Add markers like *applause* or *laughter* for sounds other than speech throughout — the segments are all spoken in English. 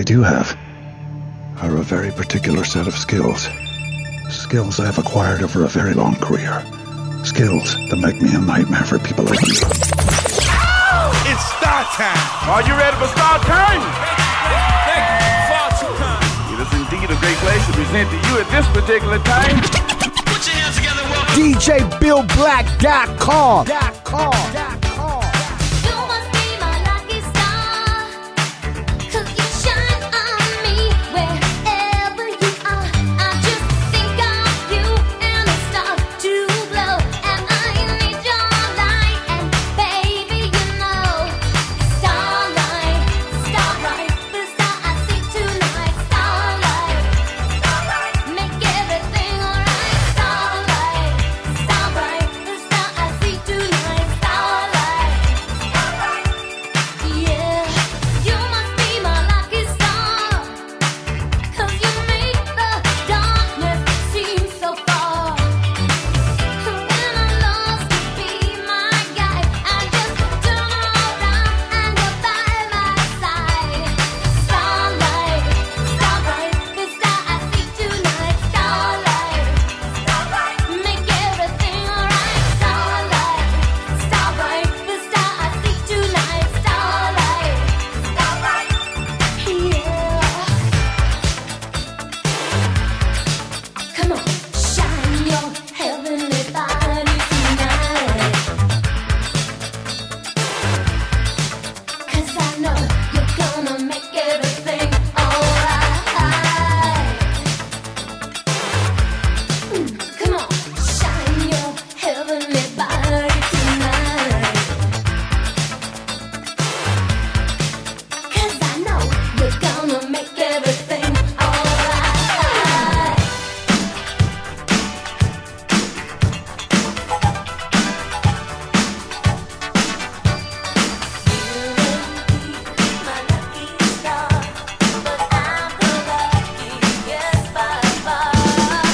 I do have are a very particular set of skills. Skills I've acquired over a very long career. Skills that make me a nightmare for people like you. It's Star Time. Are you ready for Star Time? It is indeed a great place to present to you at this particular time. DJBillBlack.com.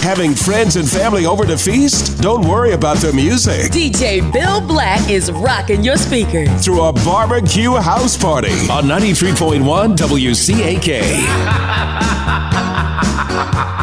Having friends and family over to feast? Don't worry about the music. DJ Bill Black is rocking your speakers. Through a barbecue house party on 93.1 WCAK. *laughs*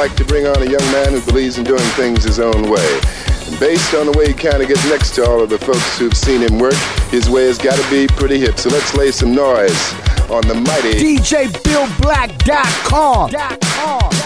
like to bring on a young man who believes in doing things his own way. And based on the way he kind of gets next to all of the folks who've seen him work, his way has got to be pretty hip. So let's lay some noise on the mighty DJBillBlack.com.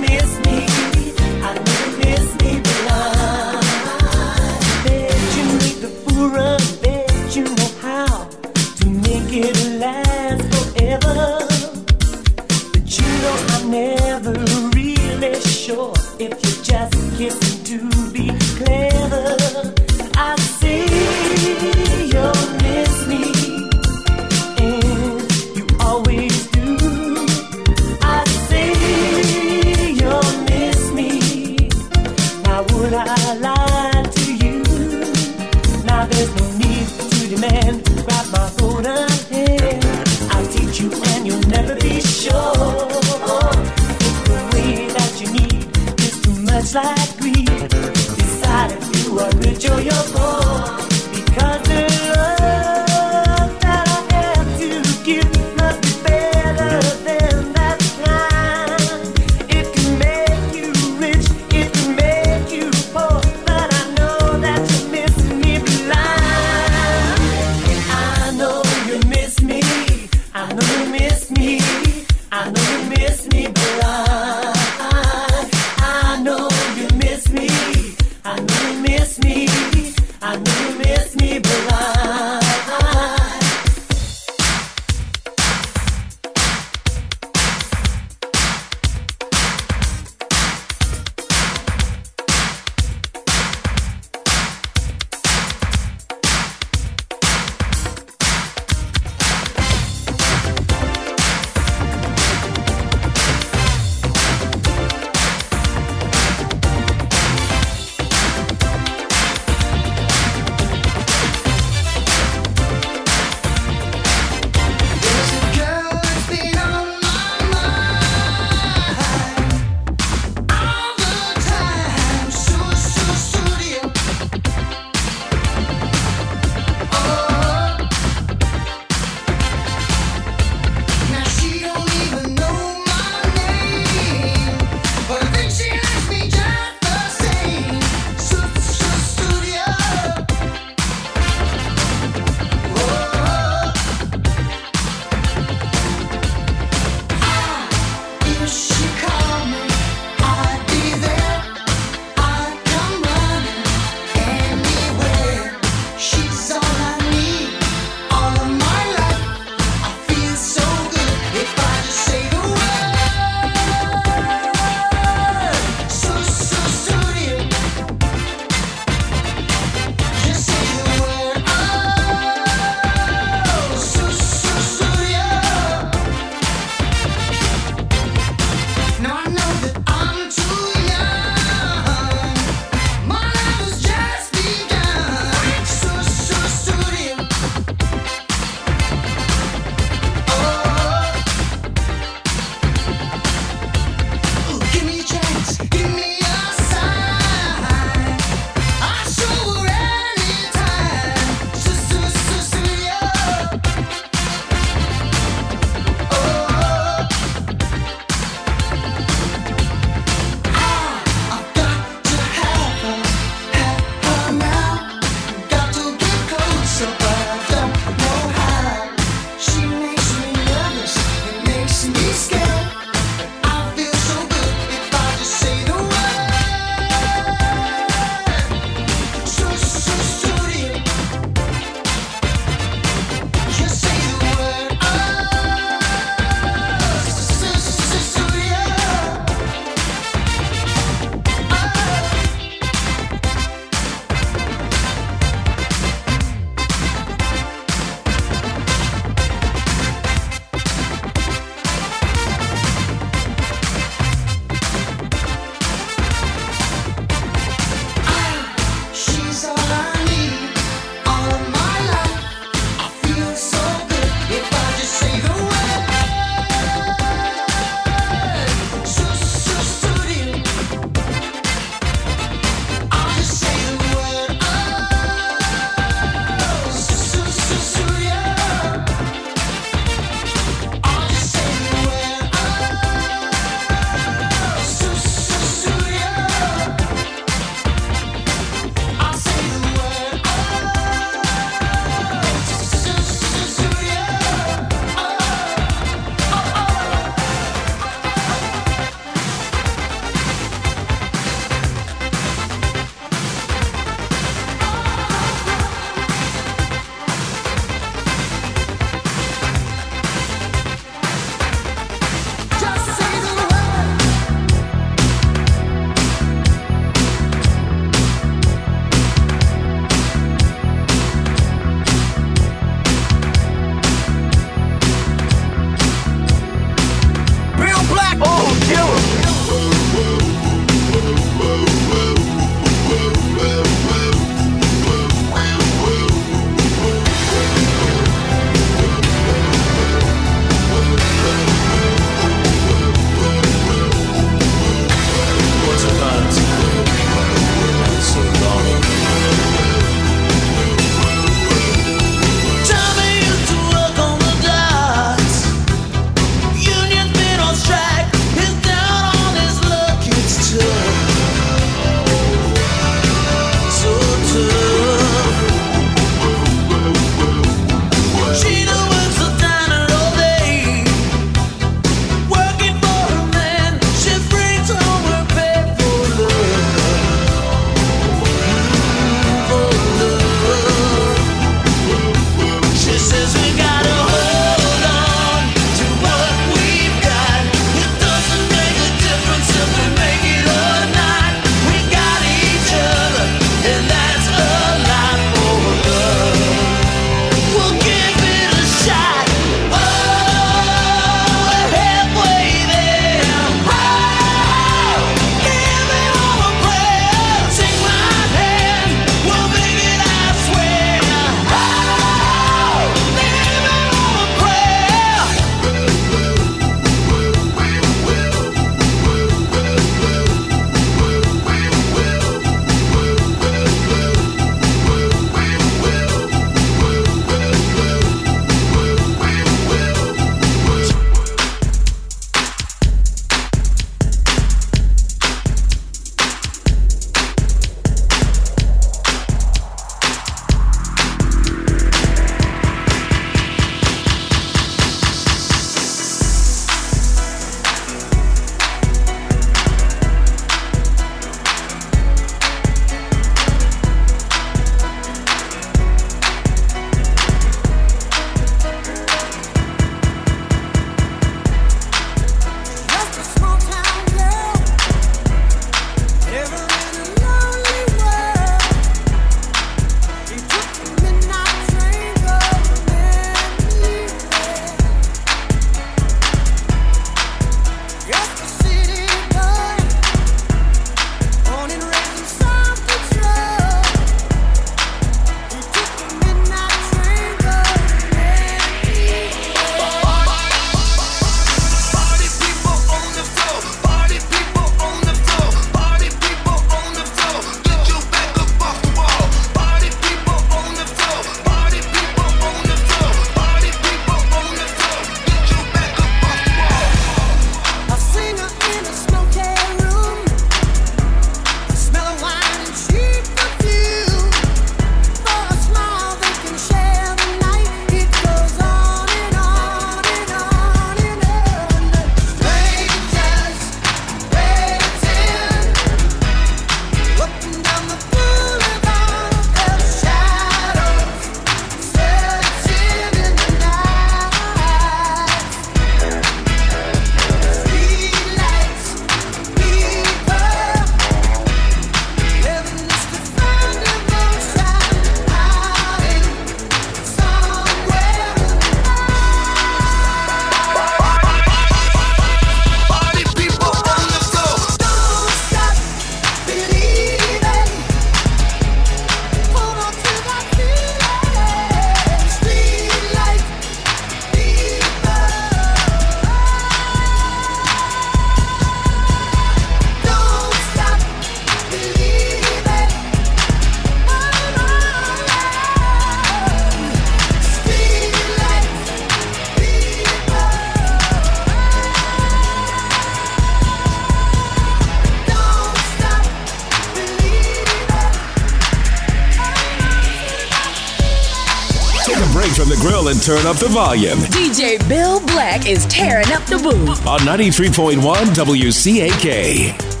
turn up the volume DJ Bill Black is tearing up the booth. on 93.1 WCAK.